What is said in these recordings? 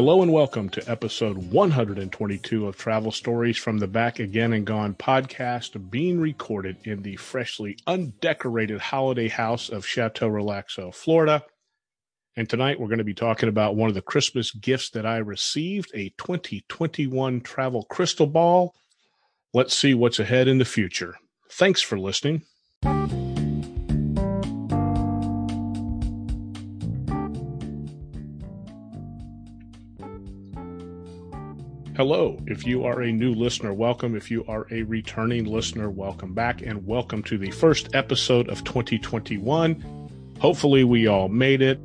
Hello and welcome to episode 122 of Travel Stories from the Back Again and Gone podcast, being recorded in the freshly undecorated holiday house of Chateau Relaxo, Florida. And tonight we're going to be talking about one of the Christmas gifts that I received a 2021 travel crystal ball. Let's see what's ahead in the future. Thanks for listening. Hello. If you are a new listener, welcome. If you are a returning listener, welcome back and welcome to the first episode of 2021. Hopefully, we all made it.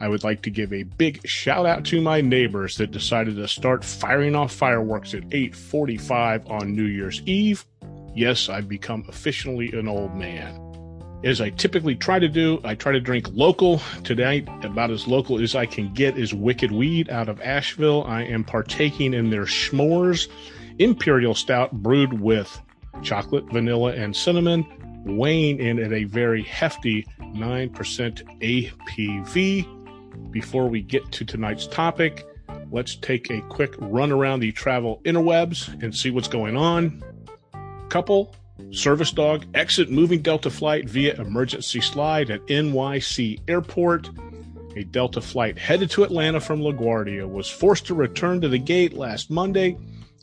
I would like to give a big shout out to my neighbors that decided to start firing off fireworks at 8:45 on New Year's Eve. Yes, I've become officially an old man as I typically try to do. I try to drink local. Tonight, about as local as I can get is Wicked Weed out of Asheville. I am partaking in their S'mores Imperial Stout brewed with chocolate, vanilla, and cinnamon, weighing in at a very hefty 9% ABV. Before we get to tonight's topic, let's take a quick run around the travel interwebs and see what's going on. Couple Service dog exit moving Delta flight via emergency slide at NYC Airport. A Delta flight headed to Atlanta from LaGuardia was forced to return to the gate last Monday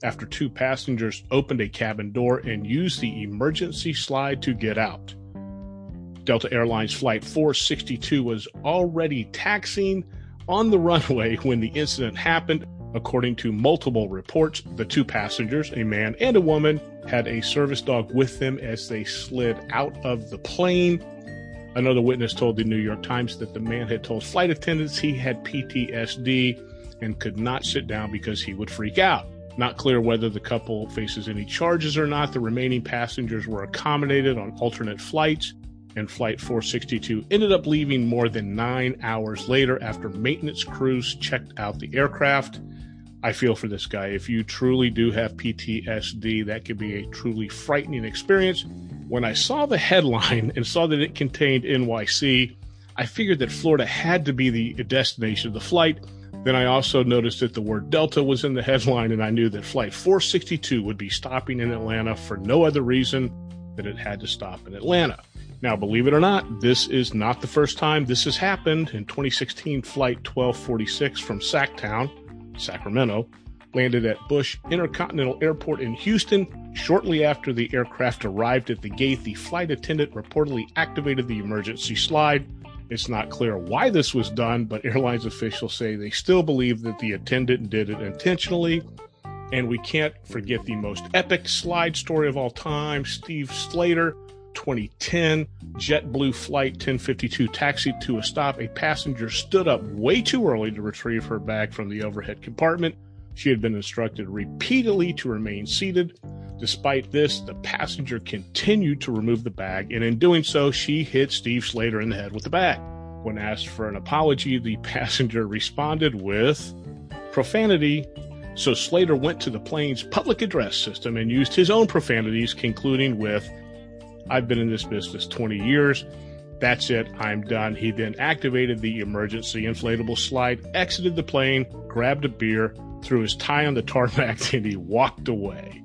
after two passengers opened a cabin door and used the emergency slide to get out. Delta Airlines Flight 462 was already taxiing on the runway when the incident happened. According to multiple reports, the two passengers, a man and a woman, had a service dog with them as they slid out of the plane. Another witness told the New York Times that the man had told flight attendants he had PTSD and could not sit down because he would freak out. Not clear whether the couple faces any charges or not. The remaining passengers were accommodated on alternate flights, and Flight 462 ended up leaving more than nine hours later after maintenance crews checked out the aircraft. I feel for this guy. If you truly do have PTSD, that could be a truly frightening experience. When I saw the headline and saw that it contained NYC, I figured that Florida had to be the destination of the flight. Then I also noticed that the word Delta was in the headline, and I knew that Flight 462 would be stopping in Atlanta for no other reason than it had to stop in Atlanta. Now, believe it or not, this is not the first time this has happened. In 2016, Flight 1246 from Sacktown Sacramento, landed at Bush Intercontinental Airport in Houston. Shortly after the aircraft arrived at the gate, the flight attendant reportedly activated the emergency slide. It's not clear why this was done, but airlines officials say they still believe that the attendant did it intentionally. And we can't forget the most epic slide story of all time Steve Slater 2010 JetBlue Flight 1052 taxied to a stop. A passenger stood up way too early to retrieve her bag from the overhead compartment. She had been instructed repeatedly to remain seated. Despite this, the passenger continued to remove the bag, and in doing so, she hit Steve Slater in the head with the bag. When asked for an apology, the passenger responded with profanity. So Slater went to the plane's public address system and used his own profanities, concluding with, I've been in this business 20 years. That's it. I'm done. He then activated the emergency inflatable slide, exited the plane, grabbed a beer, threw his tie on the tarmac, and he walked away.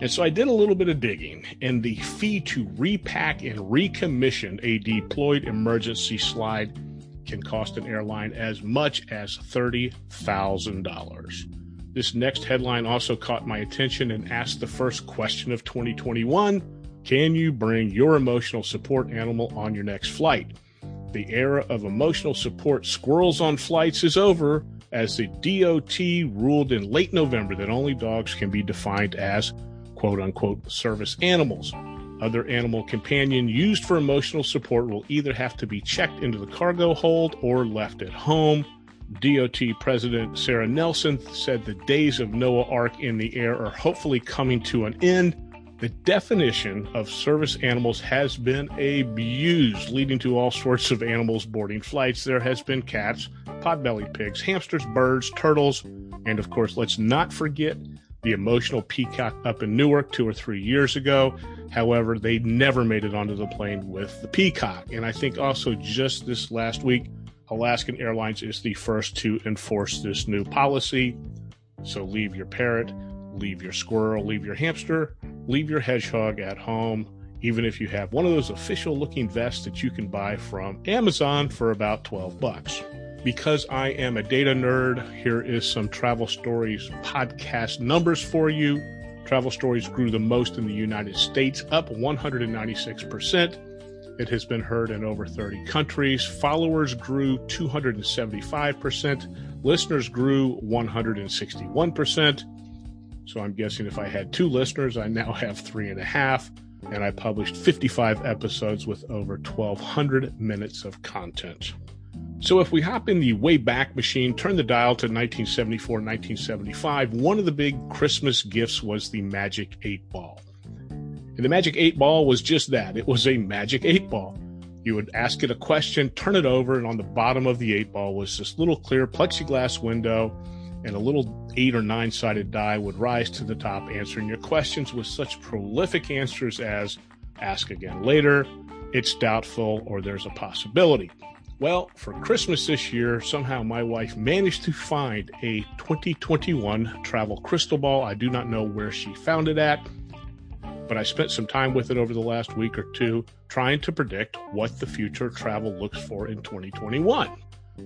And so I did a little bit of digging, and the fee to repack and recommission a deployed emergency slide can cost an airline as much as $30,000. This next headline also caught my attention and asked the first question of 2021 can you bring your emotional support animal on your next flight? The era of emotional support squirrels on flights is over as the DOT ruled in late November that only dogs can be defined as quote unquote service animals. Other animal companion used for emotional support will either have to be checked into the cargo hold or left at home. DOT President Sarah Nelson said the days of Noah Ark in the air are hopefully coming to an end the definition of service animals has been abused, leading to all sorts of animals boarding flights. There has been cats, potbelly pigs, hamsters, birds, turtles, and of course, let's not forget the emotional peacock up in Newark two or three years ago. However, they never made it onto the plane with the peacock. And I think also just this last week, Alaskan Airlines is the first to enforce this new policy. So leave your parrot, leave your squirrel, leave your hamster, leave your hedgehog at home, even if you have one of those official looking vests that you can buy from Amazon for about 12 bucks. Because I am a data nerd, here is some Travel Stories podcast numbers for you. Travel Stories grew the most in the United States, up 196%. It has been heard in over 30 countries. Followers grew 275%. Listeners grew 161%. So I'm guessing if I had two listeners, I now have three and a half. And I published 55 episodes with over 1,200 minutes of content. So if we hop in the way back machine, turn the dial to 1974, 1975, one of the big Christmas gifts was the Magic 8 Ball. And the Magic 8 Ball was just that. It was a Magic 8 Ball. You would ask it a question, turn it over, and on the bottom of the 8 ball was this little clear plexiglass window, and a little eight or nine sided die would rise to the top, answering your questions with such prolific answers as ask again later, it's doubtful, or there's a possibility. Well, for Christmas this year, somehow my wife managed to find a 2021 travel crystal ball. I do not know where she found it at, but I spent some time with it over the last week or two trying to predict what the future travel looks for in 2021.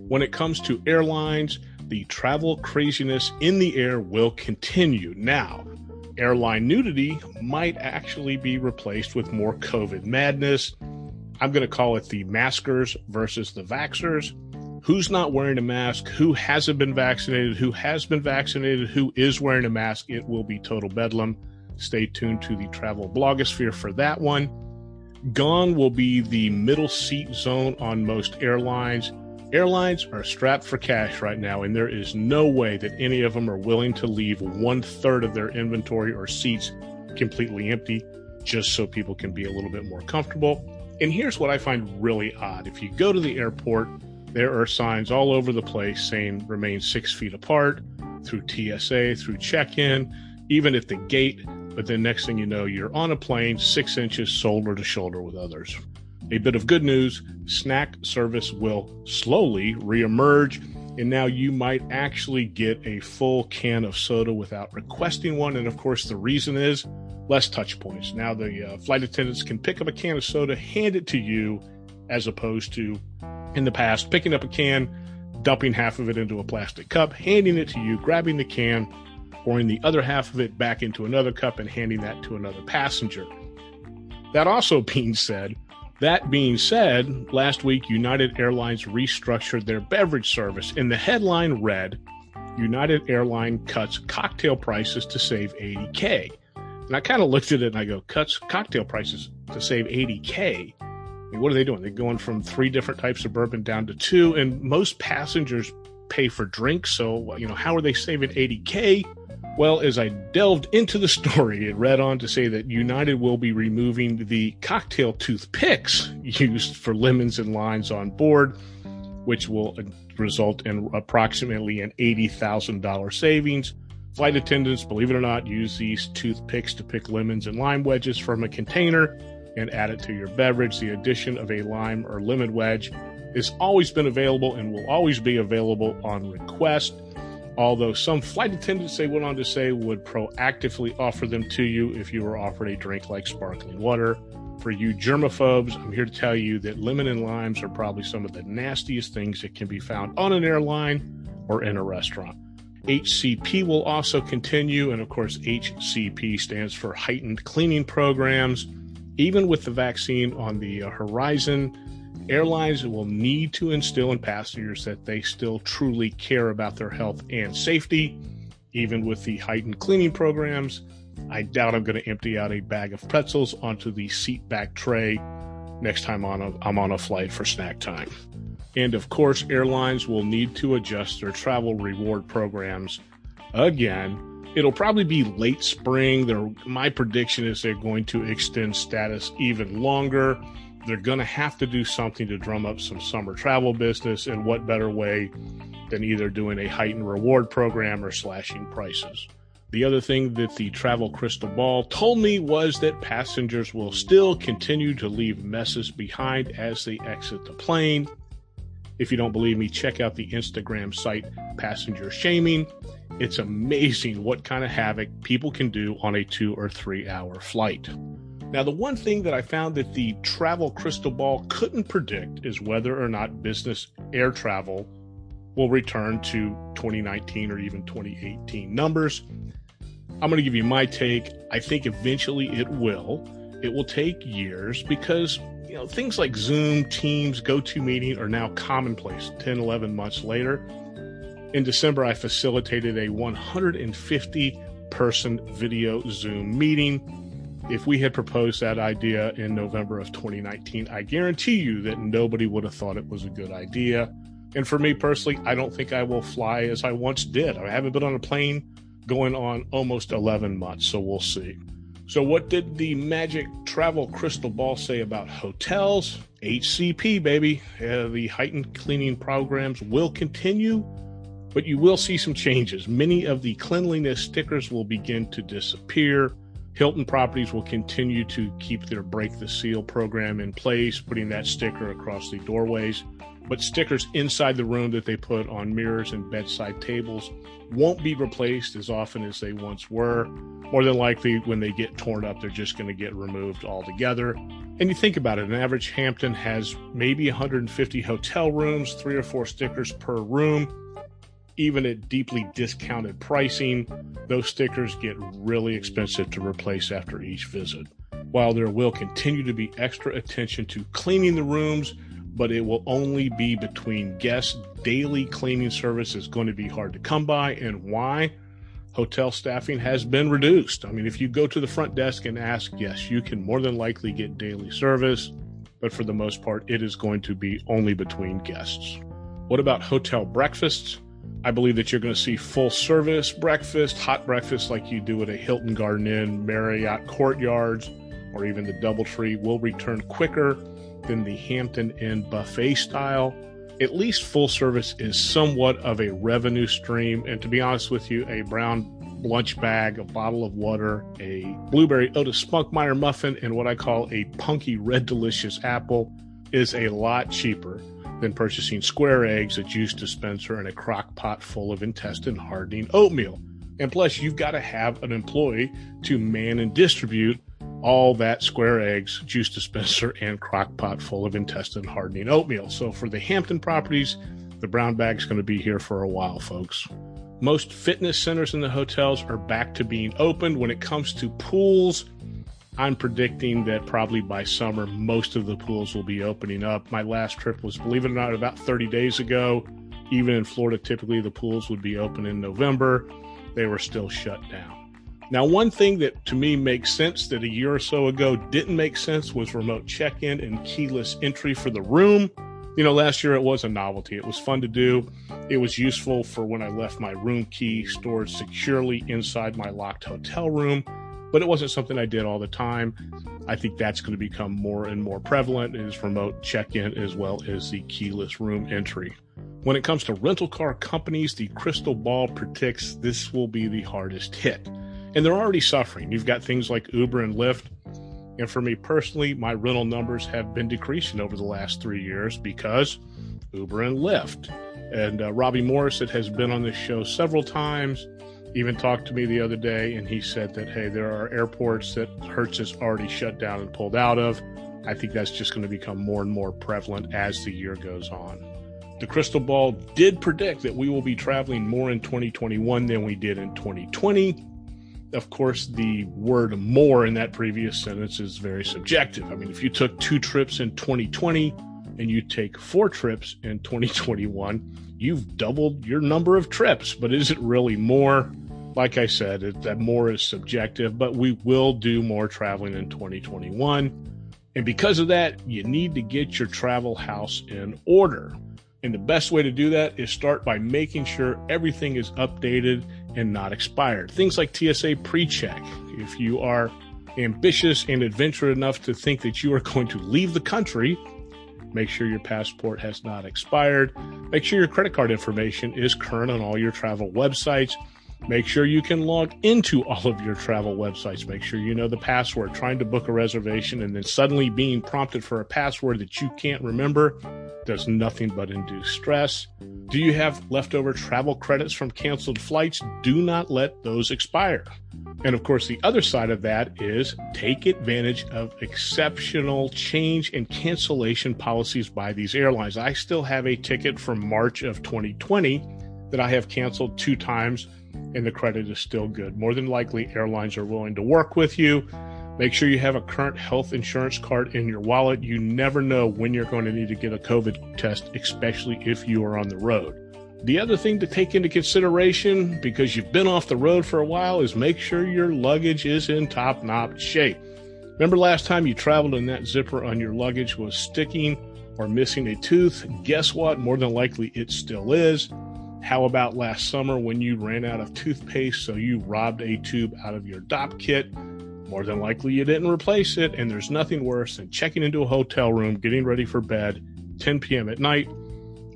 When it comes to airlines, the travel craziness in the air will continue. Now, airline nudity might actually be replaced with more COVID madness I'm going to call it the maskers versus the vaxers. Who's not wearing a mask? Who hasn't been vaccinated? Who has been vaccinated? Who is wearing a mask? It will be total bedlam. Stay tuned to the travel blogosphere for that one. Gone will be the middle seat zone on most airlines. Airlines are strapped for cash right now, and there is no way that any of them are willing to leave one third of their inventory or seats completely empty just so people can be a little bit more comfortable. And here's what I find really odd. If you go to the airport, there are signs all over the place saying remain six feet apart through TSA, through check in, even at the gate. But then next thing you know, you're on a plane six inches shoulder to shoulder with others. A bit of good news snack service will slowly reemerge, and now you might actually get a full can of soda without requesting one. And of course, the reason is less touch points. Now the uh, flight attendants can pick up a can of soda, hand it to you, as opposed to in the past picking up a can, dumping half of it into a plastic cup, handing it to you, grabbing the can, pouring the other half of it back into another cup, and handing that to another passenger. That also being said, that being said, last week United Airlines restructured their beverage service, and the headline read United Airline cuts cocktail prices to save 80K. And I kind of looked at it and I go, cuts cocktail prices to save 80K. I mean, what are they doing? They're going from three different types of bourbon down to two, and most passengers pay for drinks. So, you know, how are they saving 80K? Well, as I delved into the story, it read on to say that United will be removing the cocktail toothpicks used for lemons and limes on board, which will result in approximately an $80,000 savings. Flight attendants, believe it or not, use these toothpicks to pick lemons and lime wedges from a container and add it to your beverage. The addition of a lime or lemon wedge has always been available and will always be available on request. Although some flight attendants, they went on to say, would proactively offer them to you if you were offered a drink like sparkling water. For you germaphobes, I'm here to tell you that lemon and limes are probably some of the nastiest things that can be found on an airline or in a restaurant. HCP will also continue. And of course, HCP stands for Heightened Cleaning Programs. Even with the vaccine on the horizon, airlines will need to instill in passengers that they still truly care about their health and safety. Even with the heightened cleaning programs, I doubt I'm going to empty out a bag of pretzels onto the seat back tray next time on a, I'm on a flight for snack time. And of course, airlines will need to adjust their travel reward programs again. It'll probably be late spring. They're, my prediction is they're going to extend status even longer. They're going to have to do something to drum up some summer travel business. And what better way than either doing a heightened reward program or slashing prices? The other thing that the travel crystal ball told me was that passengers will still continue to leave messes behind as they exit the plane. If you don't believe me, check out the Instagram site Passenger Shaming. It's amazing what kind of havoc people can do on a two or three hour flight. Now, the one thing that I found that the travel crystal ball couldn't predict is whether or not business air travel will return to 2019 or even 2018 numbers. I'm going to give you my take. I think eventually it will. It will take years because you know things like Zoom, Teams, GoToMeeting are now commonplace 10, 11 months later. In December, I facilitated a 150 person video Zoom meeting if we had proposed that idea in November of 2019, I guarantee you that nobody would have thought it was a good idea. And for me personally, I don't think I will fly as I once did. I haven't been on a plane going on almost 11 months, so we'll see. So, what did the magic travel crystal ball say about hotels? HCP, baby. Uh, the heightened cleaning programs will continue, but you will see some changes. Many of the cleanliness stickers will begin to disappear. Hilton properties will continue to keep their break the seal program in place, putting that sticker across the doorways. But stickers inside the room that they put on mirrors and bedside tables won't be replaced as often as they once were. More than likely, when they get torn up, they're just going to get removed altogether. And you think about it, an average Hampton has maybe 150 hotel rooms, three or four stickers per room even at deeply discounted pricing, those stickers get really expensive to replace after each visit. While there will continue to be extra attention to cleaning the rooms, but it will only be between guests. Daily cleaning service is going to be hard to come by. And why? Hotel staffing has been reduced. I mean, if you go to the front desk and ask, yes, you can more than likely get daily service, but for the most part, it is going to be only between guests. What about hotel breakfasts? I believe that you're going to see full service breakfast, hot breakfast like you do at a Hilton Garden Inn, Marriott Courtyards, or even the Doubletree will return quicker than the Hampton Inn buffet style. At least full service is somewhat of a revenue stream. And to be honest with you, a brown lunch bag, a bottle of water, a blueberry Otis Spunkmeyer muffin, and what I call a punky red delicious apple is a lot cheaper than purchasing square eggs, a juice dispenser, and a crock pot full of intestine hardening oatmeal. And plus, you've got to have an employee to man and distribute all that square eggs, juice dispenser, and crock pot full of intestine hardening oatmeal. So for the Hampton properties, the brown bag's going to be here for a while, folks. Most fitness centers in the hotels are back to being opened. When it comes to pools, I'm predicting that probably by summer, most of the pools will be opening up. My last trip was, believe it or not, about 30 days ago. Even in Florida, typically the pools would be open in November. They were still shut down. Now, one thing that to me makes sense that a year or so ago didn't make sense was remote check in and keyless entry for the room. You know, last year it was a novelty. It was fun to do. It was useful for when I left my room key stored securely inside my locked hotel room but it wasn't something I did all the time. I think that's going to become more and more prevalent is remote check-in as well as the keyless room entry. When it comes to rental car companies, the crystal ball predicts this will be the hardest hit. And they're already suffering. You've got things like Uber and Lyft. And for me personally, my rental numbers have been decreasing over the last three years because Uber and Lyft. And uh, Robbie Morris, that has been on this show several times, even talked to me the other day and he said that hey there are airports that Hertz has already shut down and pulled out of. I think that's just going to become more and more prevalent as the year goes on. The crystal ball did predict that we will be traveling more in 2021 than we did in 2020 of course the word more in that previous sentence is very subjective. I mean if you took two trips in 2020 and you take four trips in 2021 you've doubled your number of trips but is it really more like I said, it, that more is subjective, but we will do more traveling in 2021. And because of that, you need to get your travel house in order. And the best way to do that is start by making sure everything is updated and not expired. Things like TSA pre check. If you are ambitious and adventurous enough to think that you are going to leave the country, make sure your passport has not expired. Make sure your credit card information is current on all your travel websites. Make sure you can log into all of your travel websites. Make sure you know the password. Trying to book a reservation and then suddenly being prompted for a password that you can't remember does nothing but induce stress. Do you have leftover travel credits from canceled flights? Do not let those expire. And of course, the other side of that is take advantage of exceptional change and cancellation policies by these airlines. I still have a ticket from March of 2020 that I have canceled two times, and the credit is still good. More than likely, airlines are willing to work with you. Make sure you have a current health insurance card in your wallet. You never know when you're going to need to get a COVID test, especially if you are on the road. The other thing to take into consideration, because you've been off the road for a while, is make sure your luggage is in top notch shape. Remember last time you traveled and that zipper on your luggage was sticking or missing a tooth? Guess what? More than likely it still is. How about last summer when you ran out of toothpaste, so you robbed a tube out of your Dopp kit? More than likely you didn't replace it, and there's nothing worse than checking into a hotel room, getting ready for bed, 10 p.m. at night,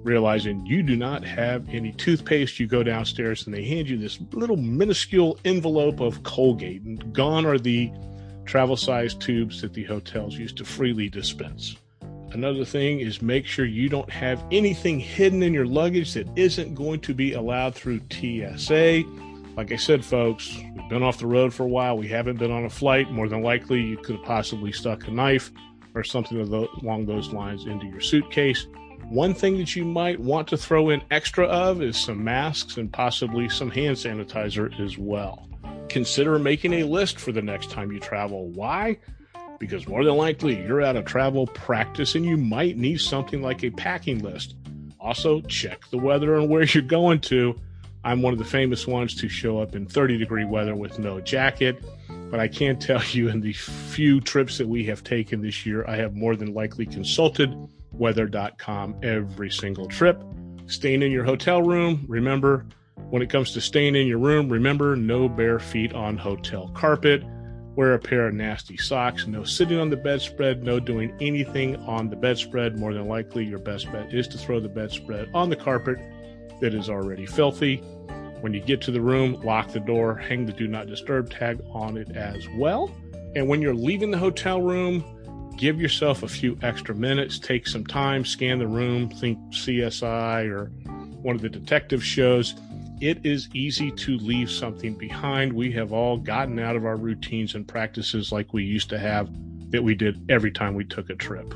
realizing you do not have any toothpaste. You go downstairs and they hand you this little minuscule envelope of Colgate, and gone are the travel sized tubes that the hotels used to freely dispense. Another thing is make sure you don't have anything hidden in your luggage that isn't going to be allowed through TSA. Like I said, folks, been off the road for a while. We haven't been on a flight. More than likely, you could have possibly stuck a knife or something along those lines into your suitcase. One thing that you might want to throw in extra of is some masks and possibly some hand sanitizer as well. Consider making a list for the next time you travel. Why? Because more than likely you're out of travel practice and you might need something like a packing list. Also, check the weather and where you're going to I'm one of the famous ones to show up in 30 degree weather with no jacket. But I can't tell you, in the few trips that we have taken this year, I have more than likely consulted weather.com every single trip. Staying in your hotel room, remember, when it comes to staying in your room, remember no bare feet on hotel carpet. Wear a pair of nasty socks. No sitting on the bedspread. No doing anything on the bedspread. More than likely, your best bet is to throw the bedspread on the carpet that is already filthy. When you get to the room, lock the door, hang the do not disturb tag on it as well. And when you're leaving the hotel room, give yourself a few extra minutes, take some time, scan the room, think CSI or one of the detective shows. It is easy to leave something behind. We have all gotten out of our routines and practices like we used to have that we did every time we took a trip.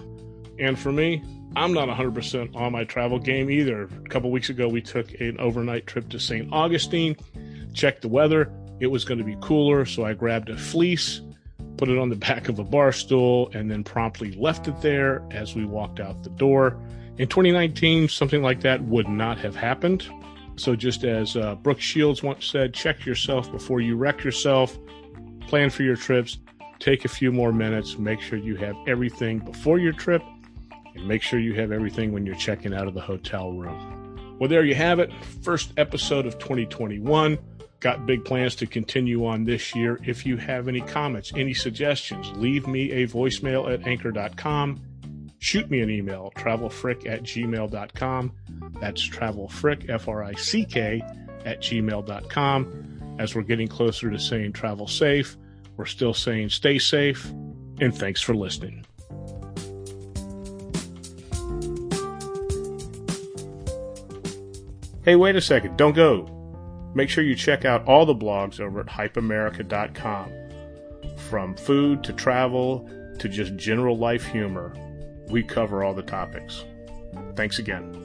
And for me, I'm not 100% on my travel game either. A couple weeks ago, we took an overnight trip to St. Augustine, checked the weather. It was going to be cooler, so I grabbed a fleece, put it on the back of a bar stool, and then promptly left it there as we walked out the door. In 2019, something like that would not have happened. So, just as uh, Brooke Shields once said, check yourself before you wreck yourself, plan for your trips, take a few more minutes, make sure you have everything before your trip and make sure you have everything when you're checking out of the hotel room. Well, there you have it. First episode of 2021. Got big plans to continue on this year. If you have any comments, any suggestions, leave me a voicemail at anchor.com. Shoot me an email, travelfrick at gmail.com. That's travelfrick, F R I C K, at gmail.com. As we're getting closer to saying travel safe, we're still saying stay safe, and thanks for listening. Hey, wait a second, don't go. Make sure you check out all the blogs over at hypeamerica.com. From food to travel to just general life humor, we cover all the topics. Thanks again.